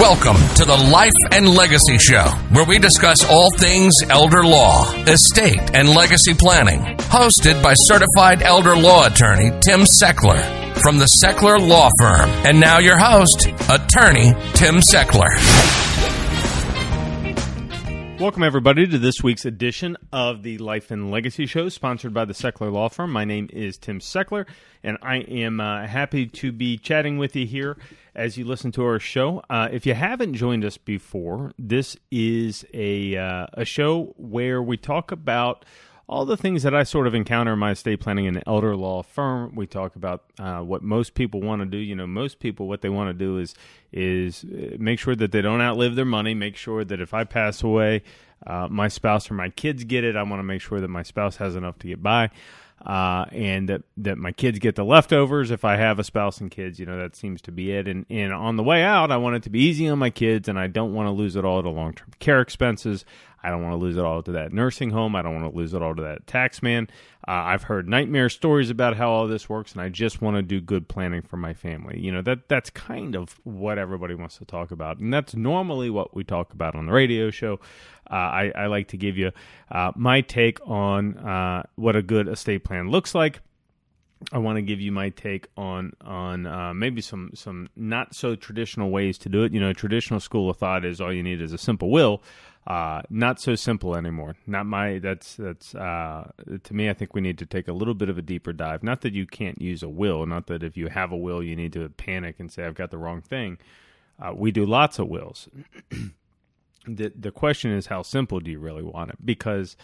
Welcome to the Life and Legacy Show, where we discuss all things elder law, estate, and legacy planning. Hosted by certified elder law attorney Tim Sechler from the Sechler Law Firm. And now your host, attorney Tim Sechler. Welcome, everybody, to this week's edition of the Life and Legacy Show, sponsored by the Sechler Law Firm. My name is Tim Sechler, and I am uh, happy to be chatting with you here as you listen to our show. Uh, if you haven't joined us before, this is a uh, a show where we talk about all the things that I sort of encounter in my estate planning and elder law firm. We talk about uh, what most people want to do. You know, most people what they want to do is is uh, make sure that they don't outlive their money. Make sure that if I pass away, uh, my spouse or my kids get it. I want to make sure that my spouse has enough to get by. Uh, and that, that my kids get the leftovers if I have a spouse and kids. You know, that seems to be it. And, and on the way out, I want it to be easy on my kids, and I don't want to lose it all to long term care expenses. I don't want to lose it all to that nursing home. I don't want to lose it all to that tax man. Uh, I've heard nightmare stories about how all this works, and I just want to do good planning for my family. You know that that's kind of what everybody wants to talk about, and that's normally what we talk about on the radio show. Uh, I, I, like to give you uh, my take on uh, what a good estate plan looks like. I want to give you my take on on uh, maybe some some not so traditional ways to do it. You know, traditional school of thought is all you need is a simple will. Uh, not so simple anymore. Not my. That's that's uh, to me. I think we need to take a little bit of a deeper dive. Not that you can't use a will. Not that if you have a will, you need to panic and say I've got the wrong thing. Uh, we do lots of wills. the the question is how simple do you really want it? Because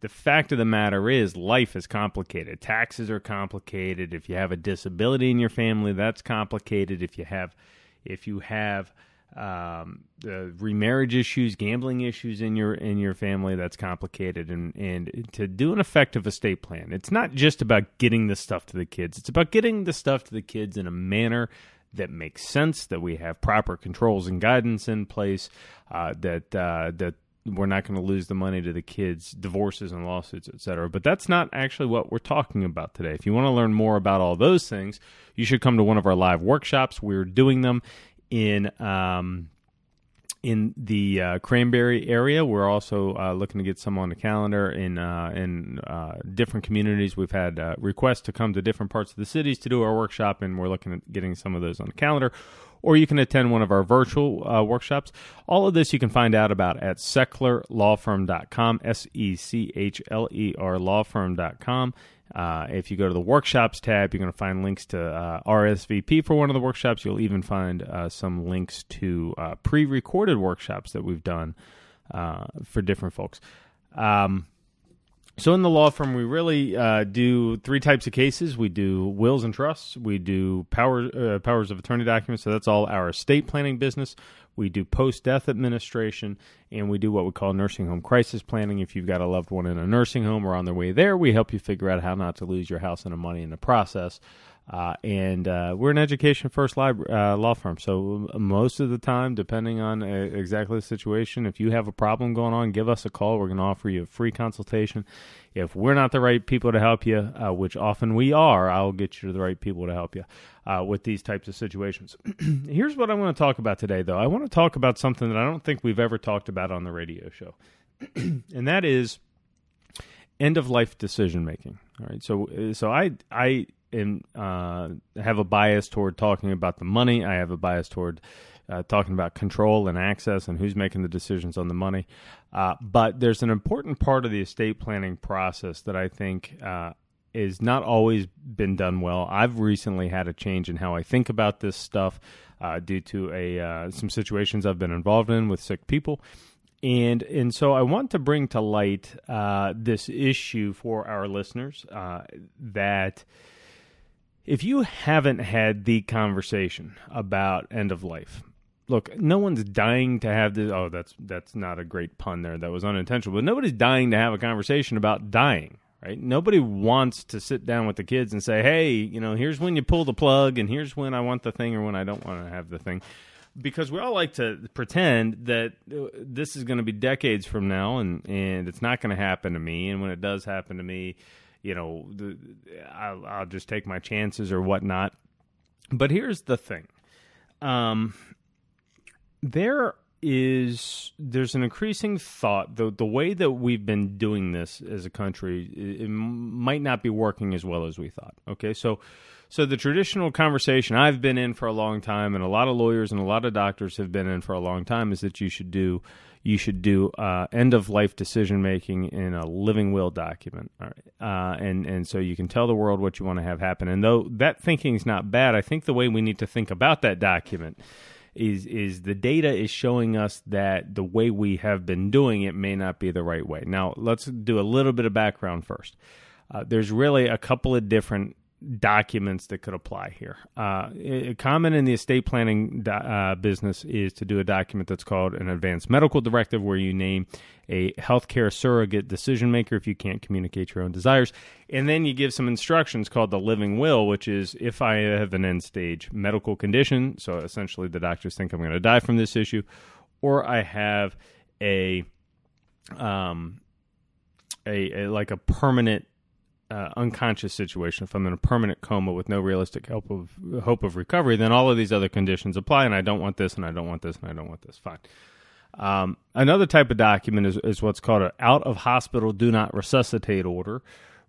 the fact of the matter is life is complicated. Taxes are complicated. If you have a disability in your family, that's complicated. If you have if you have um, the remarriage issues, gambling issues in your in your family. That's complicated, and and to do an effective estate plan, it's not just about getting the stuff to the kids. It's about getting the stuff to the kids in a manner that makes sense. That we have proper controls and guidance in place. Uh, that uh, that we're not going to lose the money to the kids, divorces and lawsuits, etc. But that's not actually what we're talking about today. If you want to learn more about all those things, you should come to one of our live workshops. We're doing them in um, in the uh, Cranberry area. We're also uh, looking to get some on the calendar in uh, in uh, different communities. We've had uh, requests to come to different parts of the cities to do our workshop, and we're looking at getting some of those on the calendar. Or you can attend one of our virtual uh, workshops. All of this you can find out about at sechlerlawfirm.com, S E C H L E R lawfirm.com. Uh, if you go to the workshops tab, you're going to find links to uh, RSVP for one of the workshops. You'll even find uh, some links to uh, pre recorded workshops that we've done uh, for different folks. Um, so, in the law firm, we really uh, do three types of cases. We do wills and trusts. We do power, powers of attorney documents. So, that's all our estate planning business. We do post death administration, and we do what we call nursing home crisis planning. If you've got a loved one in a nursing home or on their way there, we help you figure out how not to lose your house and the money in the process. Uh, and uh, we're an education first lib- uh, law firm. So most of the time, depending on uh, exactly the situation, if you have a problem going on, give us a call. We're going to offer you a free consultation. If we're not the right people to help you, uh, which often we are, I'll get you to the right people to help you uh, with these types of situations. Here's what I want to talk about today, though. I want to talk about something that I don't think we've ever talked about on the radio show, and that is end of life decision making. All right, so so I I am uh, have a bias toward talking about the money. I have a bias toward uh, talking about control and access and who's making the decisions on the money. Uh, but there's an important part of the estate planning process that I think uh, is not always been done well. I've recently had a change in how I think about this stuff uh, due to a uh, some situations I've been involved in with sick people. And and so I want to bring to light uh, this issue for our listeners that if you haven't had the conversation about end of life, look, no one's dying to have this. Oh, that's that's not a great pun there. That was unintentional. But nobody's dying to have a conversation about dying, right? Nobody wants to sit down with the kids and say, "Hey, you know, here's when you pull the plug, and here's when I want the thing or when I don't want to have the thing." Because we all like to pretend that uh, this is going to be decades from now, and and it's not going to happen to me. And when it does happen to me, you know, the, I'll, I'll just take my chances or whatnot. But here's the thing. Um, there is there's an increasing thought the the way that we've been doing this as a country it, it might not be working as well as we thought. Okay, so so the traditional conversation I've been in for a long time, and a lot of lawyers and a lot of doctors have been in for a long time, is that you should do you should do uh, end of life decision making in a living will document, uh, and and so you can tell the world what you want to have happen. And though that thinking is not bad, I think the way we need to think about that document is is the data is showing us that the way we have been doing it may not be the right way. Now let's do a little bit of background first. Uh, there's really a couple of different documents that could apply here. Uh, common in the estate planning do- uh, business is to do a document that's called an advanced medical directive, where you name a healthcare surrogate decision maker if you can't communicate your own desires, and then you give some instructions called the living will, which is if I have an end stage medical condition, so essentially the doctors think I'm going to die from this issue, or I have a um a, a like a permanent uh, unconscious situation, if I'm in a permanent coma with no realistic hope of hope of recovery, then all of these other conditions apply, and I don't want this, and I don't want this, and I don't want this. Fine. Um, another type of document is, is what's called an out of hospital do not resuscitate order,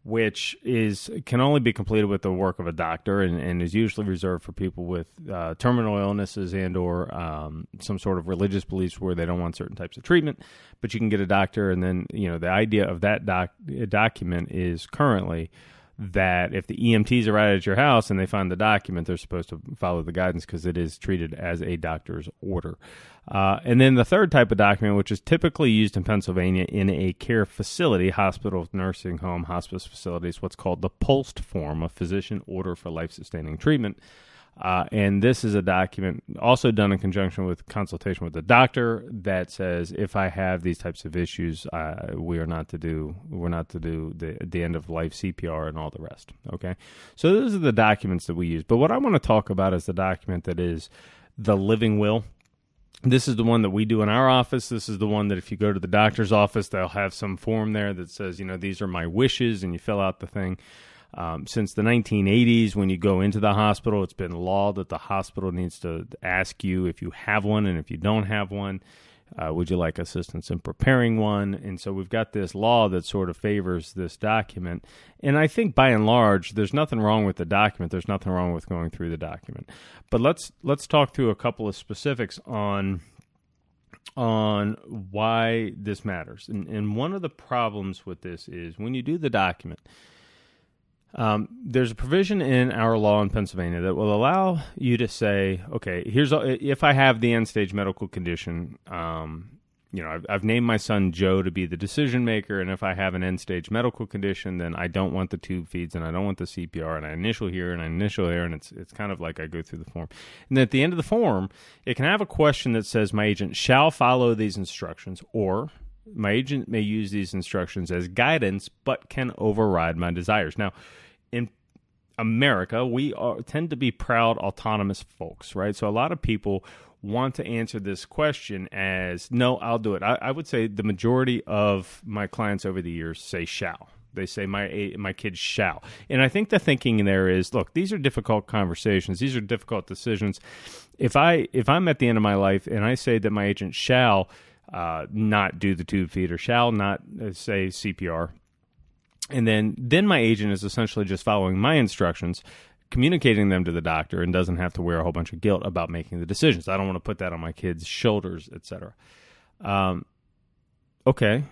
which is can only be completed with the work of a doctor and, and is usually reserved for people with uh, terminal illnesses and or um, some sort of religious beliefs where they don't want certain types of treatment. But you can get a doctor, and then you know the idea of that doc- document is currently that if the EMTs arrive at your house and they find the document, they're supposed to follow the guidance because it is treated as a doctor's order. Uh, and then the third type of document, which is typically used in Pennsylvania in a care facility, hospital, nursing home, hospice facilities, what's called the POLST form, a physician order for life sustaining treatment. Uh, and this is a document also done in conjunction with consultation with the doctor that says if I have these types of issues, uh, we are not to do we're not to do the the end of life CPR and all the rest. Okay, so those are the documents that we use. But what I want to talk about is the document that is the living will. This is the one that we do in our office. This is the one that if you go to the doctor's office, they'll have some form there that says, you know, these are my wishes, and you fill out the thing. Um, since the 1980s, when you go into the hospital, it's been law that the hospital needs to ask you if you have one, and if you don't have one, uh, would you like assistance in preparing one? And so we've got this law that sort of favors this document. And I think by and large, there's nothing wrong with the document. There's nothing wrong with going through the document. But let's let's talk through a couple of specifics on on why this matters. And, and one of the problems with this is when you do the document um, there's a provision in our law in Pennsylvania that will allow you to say, okay, here's if I have the end stage medical condition, um, you know, I've, I've, named my son Joe to be the decision maker, and if I have an end stage medical condition, then I don't want the tube feeds and I don't want the CPR, and I initial here and I initial there, and it's it's kind of like I go through the form. And at the end of the form, it can have a question that says, "My agent shall follow these instructions," or my agent may use these instructions as guidance, but can override my desires. Now, in America, we are, tend to be proud, autonomous folks, right? So a lot of people want to answer this question as no, I'll do it. I, I would say the majority of my clients over the years say shall. They say my my kids shall, and I think the thinking there is, look, these are difficult conversations. These are difficult decisions. If I if I'm at the end of my life and I say that my agent shall uh, not do the tube feed or shall not uh, say CPR, and then then my agent is essentially just following my instructions communicating them to the doctor and doesn't have to wear a whole bunch of guilt about making the decisions. I don't want to put that on my kids shoulders etc um, okay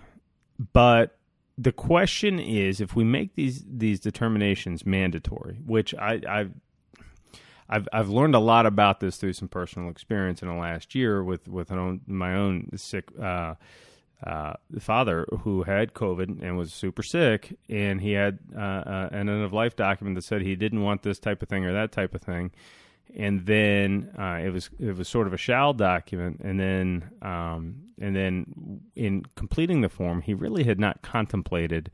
but the question is if we make these these determinations mandatory which i i've I've I've learned a lot about this through some personal experience in the last year with with own, my own sick uh, uh, father who had COVID and was super sick, and he had uh, uh, an end of life document that said he didn't want this type of thing or that type of thing, and then uh, it was it was sort of a shall document, and then um, and then in completing the form, he really had not contemplated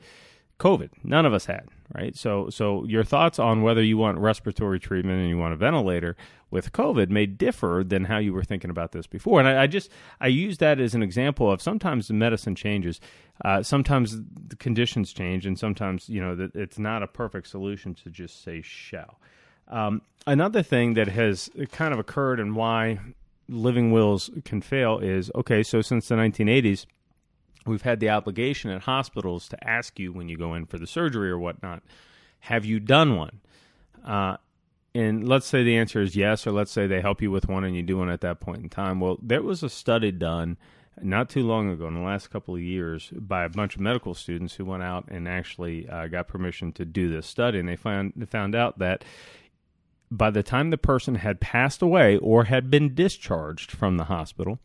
COVID. None of us had, right? So, so your thoughts on whether you want respiratory treatment and you want a ventilator with COVID may differ than how you were thinking about this before. And I, I just I use that as an example of sometimes the medicine changes, uh, sometimes the conditions change, and sometimes you know that it's not a perfect solution to just say shall. Um, another thing that has kind of occurred and why living wills can fail is okay. So since the 1980s, we've had the obligation at hospitals to ask you when you go in for the surgery or whatnot, have you done one? Uh, and let's say the answer is yes, or let's say they help you with one and you do one at that point in time. Well, there was a study done not too long ago, in the last couple of years, by a bunch of medical students who went out and actually uh, got permission to do this study, and they found they found out that by the time the person had passed away or had been discharged from the hospital,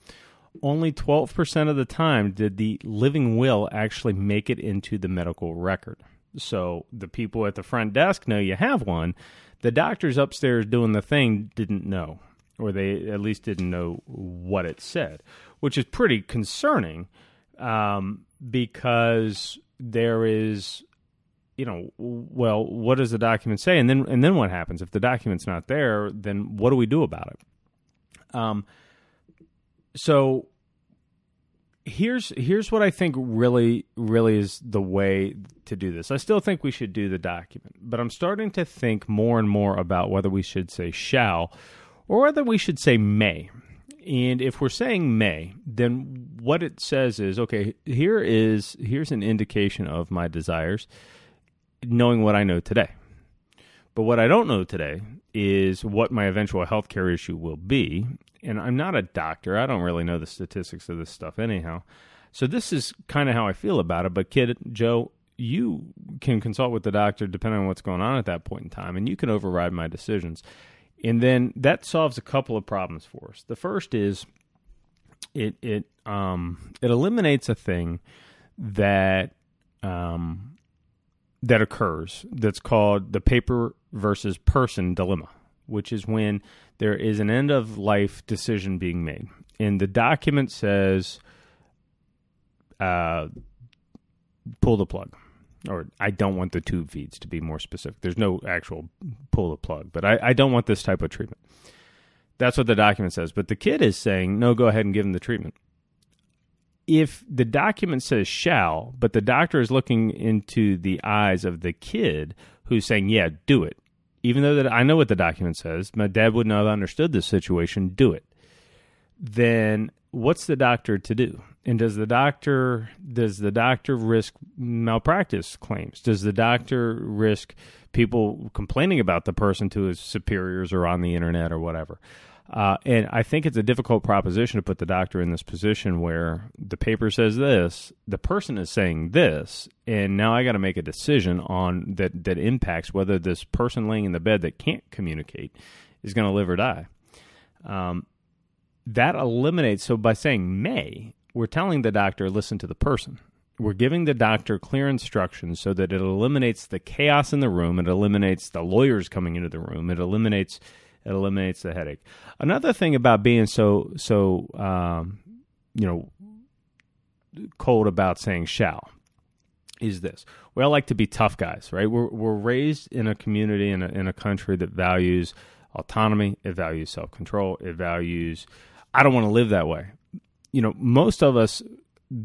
only 12% of the time did the living will actually make it into the medical record. So the people at the front desk know you have one, the doctors upstairs doing the thing didn't know, or they at least didn't know what it said, which is pretty concerning um, because there is, you know, well, what does the document say, and then and then what happens if the document's not there? Then what do we do about it? Um, so here's here's what I think really really is the way to do this. I still think we should do the document, but I'm starting to think more and more about whether we should say shall or whether we should say may. And if we're saying may, then what it says is okay, here is here's an indication of my desires knowing what I know today. But what I don't know today is what my eventual healthcare issue will be. And I'm not a doctor. I don't really know the statistics of this stuff anyhow. So this is kind of how I feel about it. But kid, Joe, you can consult with the doctor depending on what's going on at that point in time, and you can override my decisions. And then that solves a couple of problems for us. The first is it it um, it eliminates a thing that um, that occurs that's called the paper versus person dilemma, which is when there is an end of life decision being made. And the document says, uh, pull the plug. Or I don't want the tube feeds to be more specific. There's no actual pull the plug, but I, I don't want this type of treatment. That's what the document says. But the kid is saying, no, go ahead and give him the treatment if the document says shall, but the doctor is looking into the eyes of the kid who's saying, yeah, do it. Even though that I know what the document says, my dad would not have understood this situation, do it. Then what's the doctor to do? And does the doctor does the doctor risk malpractice claims? Does the doctor risk people complaining about the person to his superiors or on the internet or whatever? Uh, and I think it's a difficult proposition to put the doctor in this position where the paper says this, the person is saying this, and now I got to make a decision on that that impacts whether this person laying in the bed that can't communicate is going to live or die. Um, that eliminates. So by saying may, we're telling the doctor listen to the person. We're giving the doctor clear instructions so that it eliminates the chaos in the room. It eliminates the lawyers coming into the room. It eliminates it eliminates the headache. Another thing about being so so um, you know cold about saying shall is this. We all like to be tough guys, right? We're we're raised in a community in a in a country that values autonomy, it values self control, it values I don't want to live that way. You know, most of us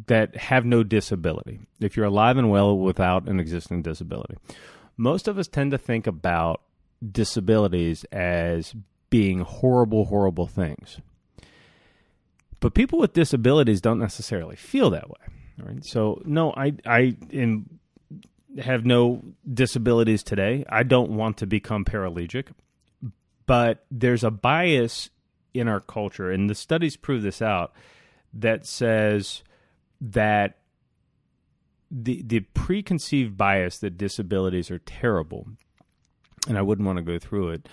that have no disability, if you're alive and well without an existing disability, most of us tend to think about disabilities as being horrible, horrible things. But people with disabilities don't necessarily feel that way. Right? So, no, I, I am, have no disabilities today. I don't want to become paraplegic. But there's a bias in our culture, and the studies prove this out, that says that the the preconceived bias that disabilities are terrible and I wouldn't want to go through it,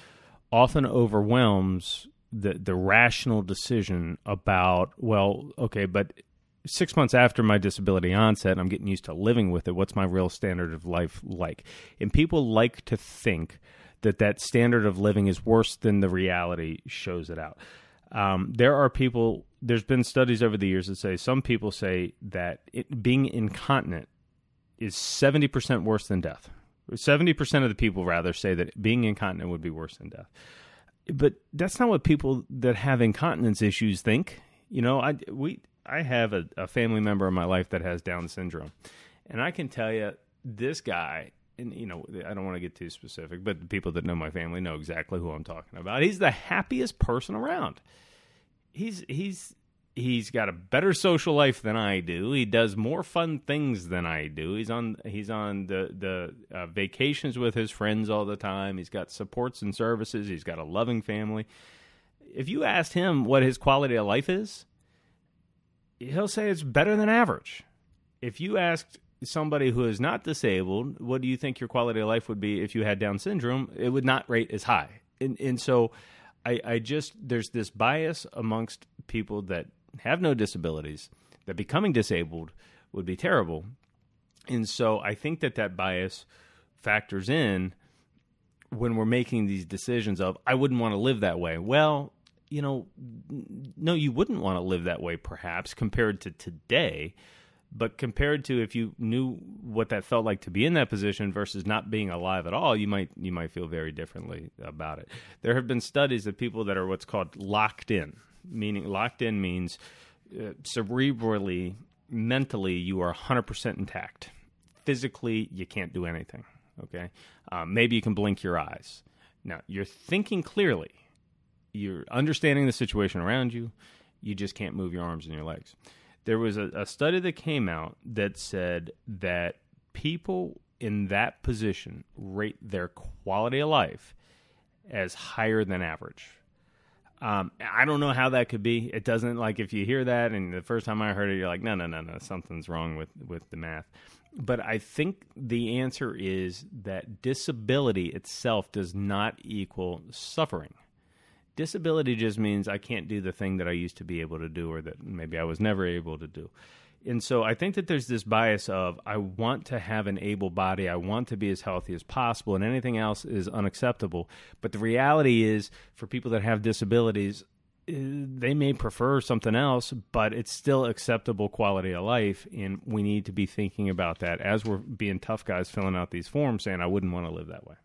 often overwhelms the the rational decision about well, okay, but six months after my disability onset, I'm getting used to living with it. What's my real standard of life like? And people like to think that that standard of living is worse than the reality shows it out. Um, there are people. There's been studies over the years that say some people say that it, being incontinent is seventy percent worse than death. Seventy percent of the people rather say that being incontinent would be worse than death. But that's not what people that have incontinence issues think. You know, I we I have a, a family member in my life that has Down syndrome, and I can tell you this guy. And you know, I don't want to get too specific, but the people that know my family know exactly who I'm talking about. He's the happiest person around. he's he's he's got a better social life than I do. He does more fun things than I do. He's on he's on the the uh, vacations with his friends all the time. He's got supports and services. He's got a loving family. If you asked him what his quality of life is, he'll say it's better than average. If you asked somebody who is not disabled, what do you think your quality of life would be if you had Down syndrome? It would not rate as high. And and so I, I just there's this bias amongst people that have no disabilities that becoming disabled would be terrible. And so I think that that bias factors in when we're making these decisions of I wouldn't want to live that way. Well, you know, no, you wouldn't want to live that way perhaps compared to today, but compared to if you knew what that felt like to be in that position versus not being alive at all, you might you might feel very differently about it. There have been studies of people that are what's called locked in meaning locked in means uh, cerebrally, mentally, you are 100% intact. Physically, you can't do anything. Okay, um, maybe you can blink your eyes. Now you're thinking clearly. You're understanding the situation around you. You just can't move your arms and your legs. There was a, a study that came out that said that people in that position rate their quality of life as higher than average. Um, I don't know how that could be. It doesn't like if you hear that and the first time I heard it, you're like, no, no, no, no, something's wrong with with the math. But I think the answer is that disability itself does not equal suffering. Disability just means I can't do the thing that I used to be able to do, or that maybe I was never able to do and so I think that there's this bias of I want to have an able body, I want to be as healthy as possible, and anything else is unacceptable. But the reality is, for people that have disabilities, eh, they may prefer something else, but it's still acceptable quality of life, and we need to be thinking about that as we're being tough guys filling out these forms, saying I wouldn't want to live that way.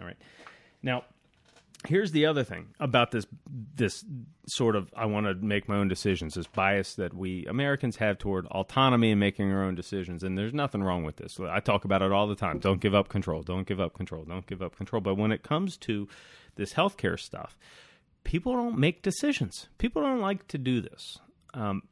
All right, now here's the other thing about this this sort of I want to make my own decisions this bias that we Americans have toward autonomy and making our own decisions and there's nothing wrong with this. I talk about it all the time. Don't give up control. Don't give up control. Don't give up control. But when it comes to this healthcare stuff people don't make decisions. People don't like to do this. Um,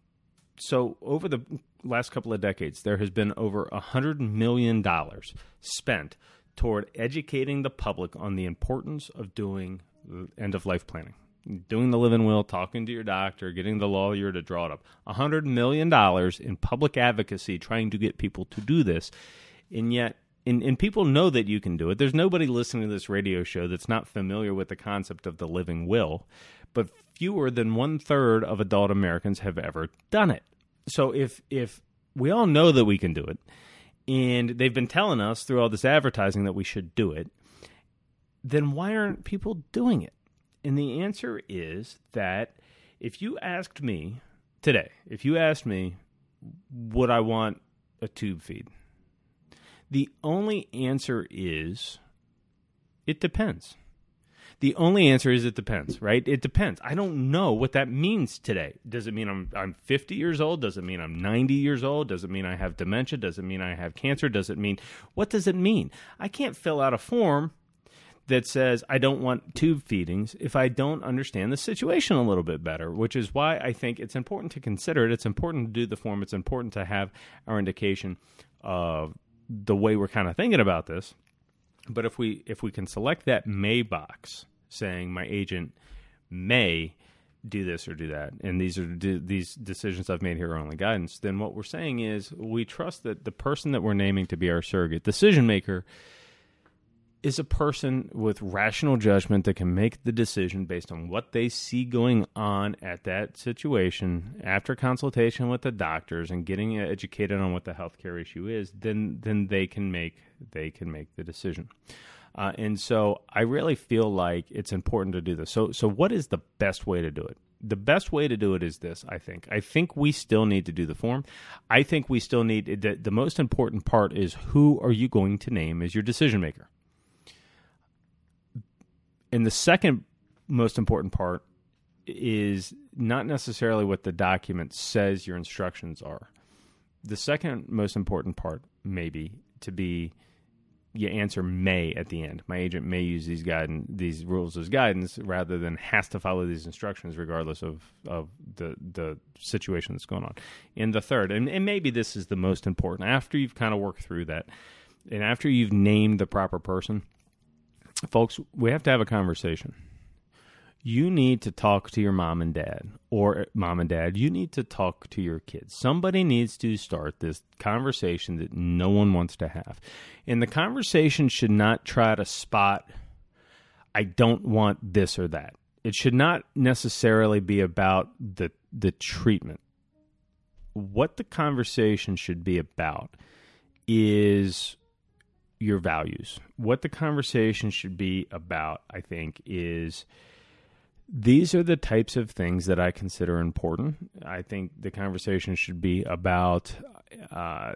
so over the last couple of decades there has been over a hundred million dollars spent toward educating the public on the importance of doing end of life planning. Doing the living will, talking to your doctor, getting the lawyer to draw it up. A $100 million in public advocacy trying to get people to do this. And yet, and, and people know that you can do it. There's nobody listening to this radio show that's not familiar with the concept of the living will, but fewer than one third of adult Americans have ever done it. So if if we all know that we can do it, and they've been telling us through all this advertising that we should do it, then why aren't people doing it? And the answer is that if you asked me today, if you asked me, would I want a tube feed? The only answer is it depends. The only answer is it depends, right? It depends. I don't know what that means today. Does it mean I'm I'm 50 years old? Does it mean I'm 90 years old? Does it mean I have dementia? Does it mean I have cancer? Does it mean what does it mean? I can't fill out a form that says I don't want tube feedings if I don't understand the situation a little bit better, which is why I think it's important to consider it. It's important to do the form. It's important to have our indication of the way we're kind of thinking about this. But if we if we can select that may box saying my agent may do this or do that, and these are these decisions I've made here are only guidance, then what we're saying is we trust that the person that we're naming to be our surrogate decision maker is a person with rational judgment that can make the decision based on what they see going on at that situation after consultation with the doctors and getting educated on what the healthcare issue is then then they can make they can make the decision uh, and so I really feel like it's important to do this. So, so what is the best way to do it? The best way to do it is this, I think. I think we still need to do the form. I think we still need the, the most important part is who are you going to name as your decision maker? And the second most important part is not necessarily what the document says your instructions are. The second most important part, maybe, to be you answer may at the end. My agent may use these guidance, these rules as guidance, rather than has to follow these instructions, regardless of of the the situation that's going on. In the third, and, and maybe this is the most important. After you've kind of worked through that, and after you've named the proper person, folks, we have to have a conversation you need to talk to your mom and dad, or uh, mom and dad, you need to talk to your kids. Somebody needs to start this conversation that no one wants to have. And the conversation should not try to spot, I don't want this or that. It should not necessarily be about the, the treatment. What the conversation should be about is your values. What the conversation should be about, I think, is these are the types of things that I consider important. I think the conversation should be about, uh,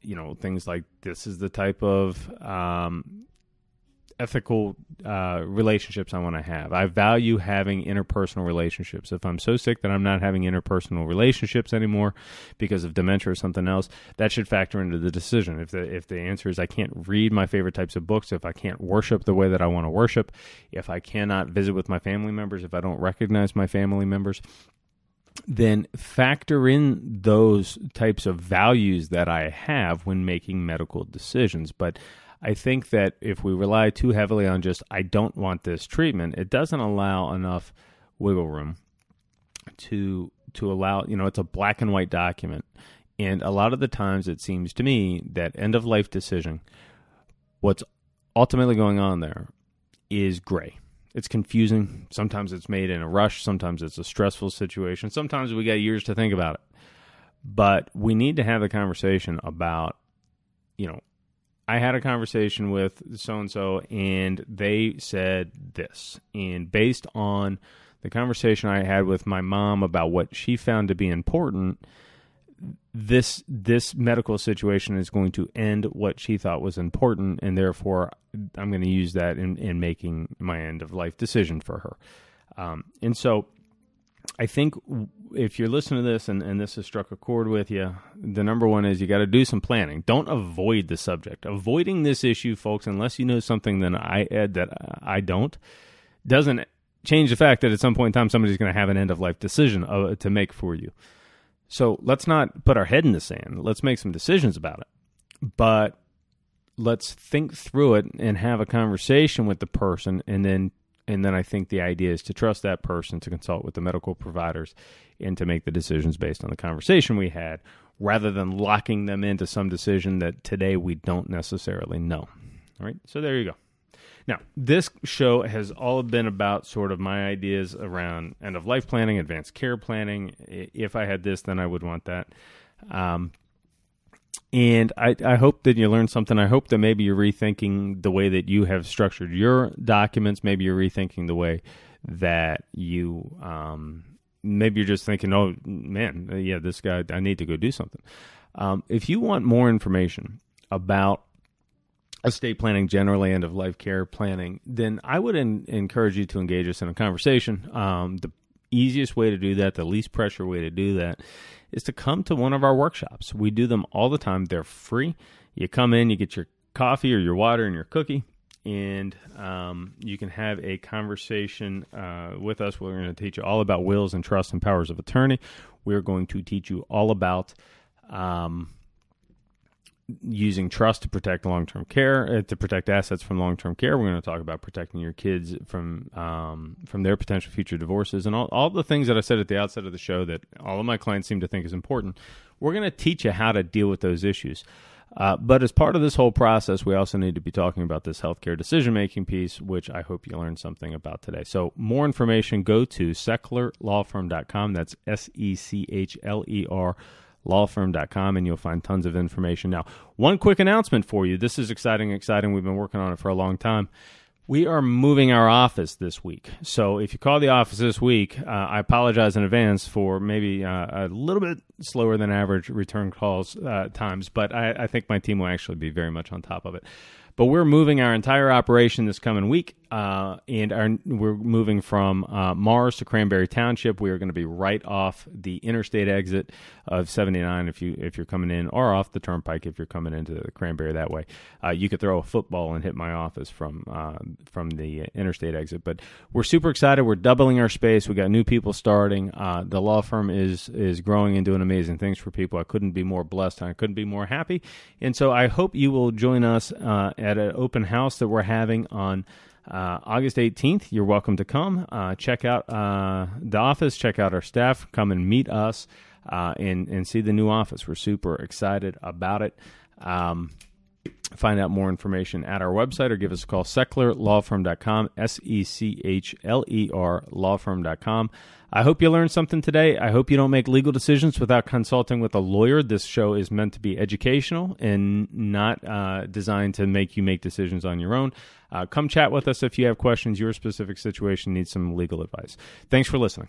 you know, things like this is the type of um, ethical uh, relationships I want to have. I value having interpersonal relationships. If I'm so sick that I'm not having interpersonal relationships anymore because of dementia or something else, that should factor into the decision. If the if the answer is I can't read my favorite types of books, if I can't worship the way that I want to worship, if I cannot visit with my family members, if I don't recognize my family members, then factor in those types of values that I have when making medical decisions. But I think that if we rely too heavily on just I don't want this treatment, it doesn't allow enough wiggle room to to allow, you know, it's a black and white document. And a lot of the times it seems to me that end of life decision what's ultimately going on there is gray. It's confusing. Sometimes it's made in a rush, sometimes it's a stressful situation. Sometimes we got years to think about it. But we need to have the conversation about you know I had a conversation with so and so, and they said this. And based on the conversation I had with my mom about what she found to be important, this this medical situation is going to end what she thought was important, and therefore I'm going to use that in, in making my end of life decision for her. Um, and so I think if you're listening to this and, and this has struck a chord with you, the number one is you got to do some planning. Don't avoid the subject. Avoiding this issue, folks, unless you know something that I that I don't, doesn't change the fact that at some point in time somebody's going to have an end of life decision uh, to make for you. So let's not put our head in the sand. Let's make some decisions about it. But let's think through it and have a conversation with the person and then and then I think the idea is to trust that person to consult with the medical providers and to make the decisions based on the conversation we had rather than locking them into some decision that today we don't necessarily know. All right, so there you go. Now, this show has all been about sort of my ideas around end of life planning, advanced care planning. If I had this, then I would want that. Um, and I, I hope that you learned something. I hope that maybe you're rethinking the way that you have structured your documents. Maybe you're rethinking the way that you, um, maybe you're just thinking, oh, man, yeah, this guy, I need to go do something. Um, if you want more information about estate planning generally, end of life care planning, then I would in, encourage you to engage us in a conversation. Um, the easiest way to do that, the least pressure way to do that, is to come to one of our workshops. We do them all the time. They're free. You come in, you get your coffee or your water and your cookie, and um, you can have a conversation uh, with us. We're going to teach you all about wills and trusts and powers of attorney. We're going to teach you all about um, using trust to protect long term care, uh, to protect assets from long term care. We're going to talk about protecting your kids from um, from their potential future divorces and all, all the things that I said at the outset of the show that all of my clients seem to think is important. We're going to teach you how to deal with those issues. Uh, but as part of this whole process, we also need to be talking about this healthcare decision making piece, which I hope you learned something about today. So, more information, go to sechlerlawfirm.com. That's S E C H L E R lawfirm.com and you'll find tons of information. Now, one quick announcement for you. This is exciting, exciting. We've been working on it for a long time. We are moving our office this week. So if you call the office this week, uh, I apologize in advance for maybe uh, a little bit slower than average return calls uh, times, but I, I think my team will actually be very much on top of it. But we're moving our entire operation this coming week, uh, and our, we're moving from uh, Mars to Cranberry Township. We are going to be right off the interstate exit of 79 if you if you're coming in, or off the Turnpike if you're coming into the Cranberry that way. Uh, you could throw a football and hit my office from uh, from the interstate exit. But we're super excited. We're doubling our space. We got new people starting. Uh, the law firm is is growing and doing amazing things for people. I couldn't be more blessed. And I couldn't be more happy. And so I hope you will join us uh, at an open house that we're having on. Uh, August 18th, you're welcome to come. Uh, check out uh, the office, check out our staff, come and meet us uh, and, and see the new office. We're super excited about it. Um, find out more information at our website or give us a call, sechlerlawfirm.com, S E C H L E R lawfirm.com. I hope you learned something today. I hope you don't make legal decisions without consulting with a lawyer. This show is meant to be educational and not uh, designed to make you make decisions on your own. Uh, come chat with us if you have questions. Your specific situation needs some legal advice. Thanks for listening.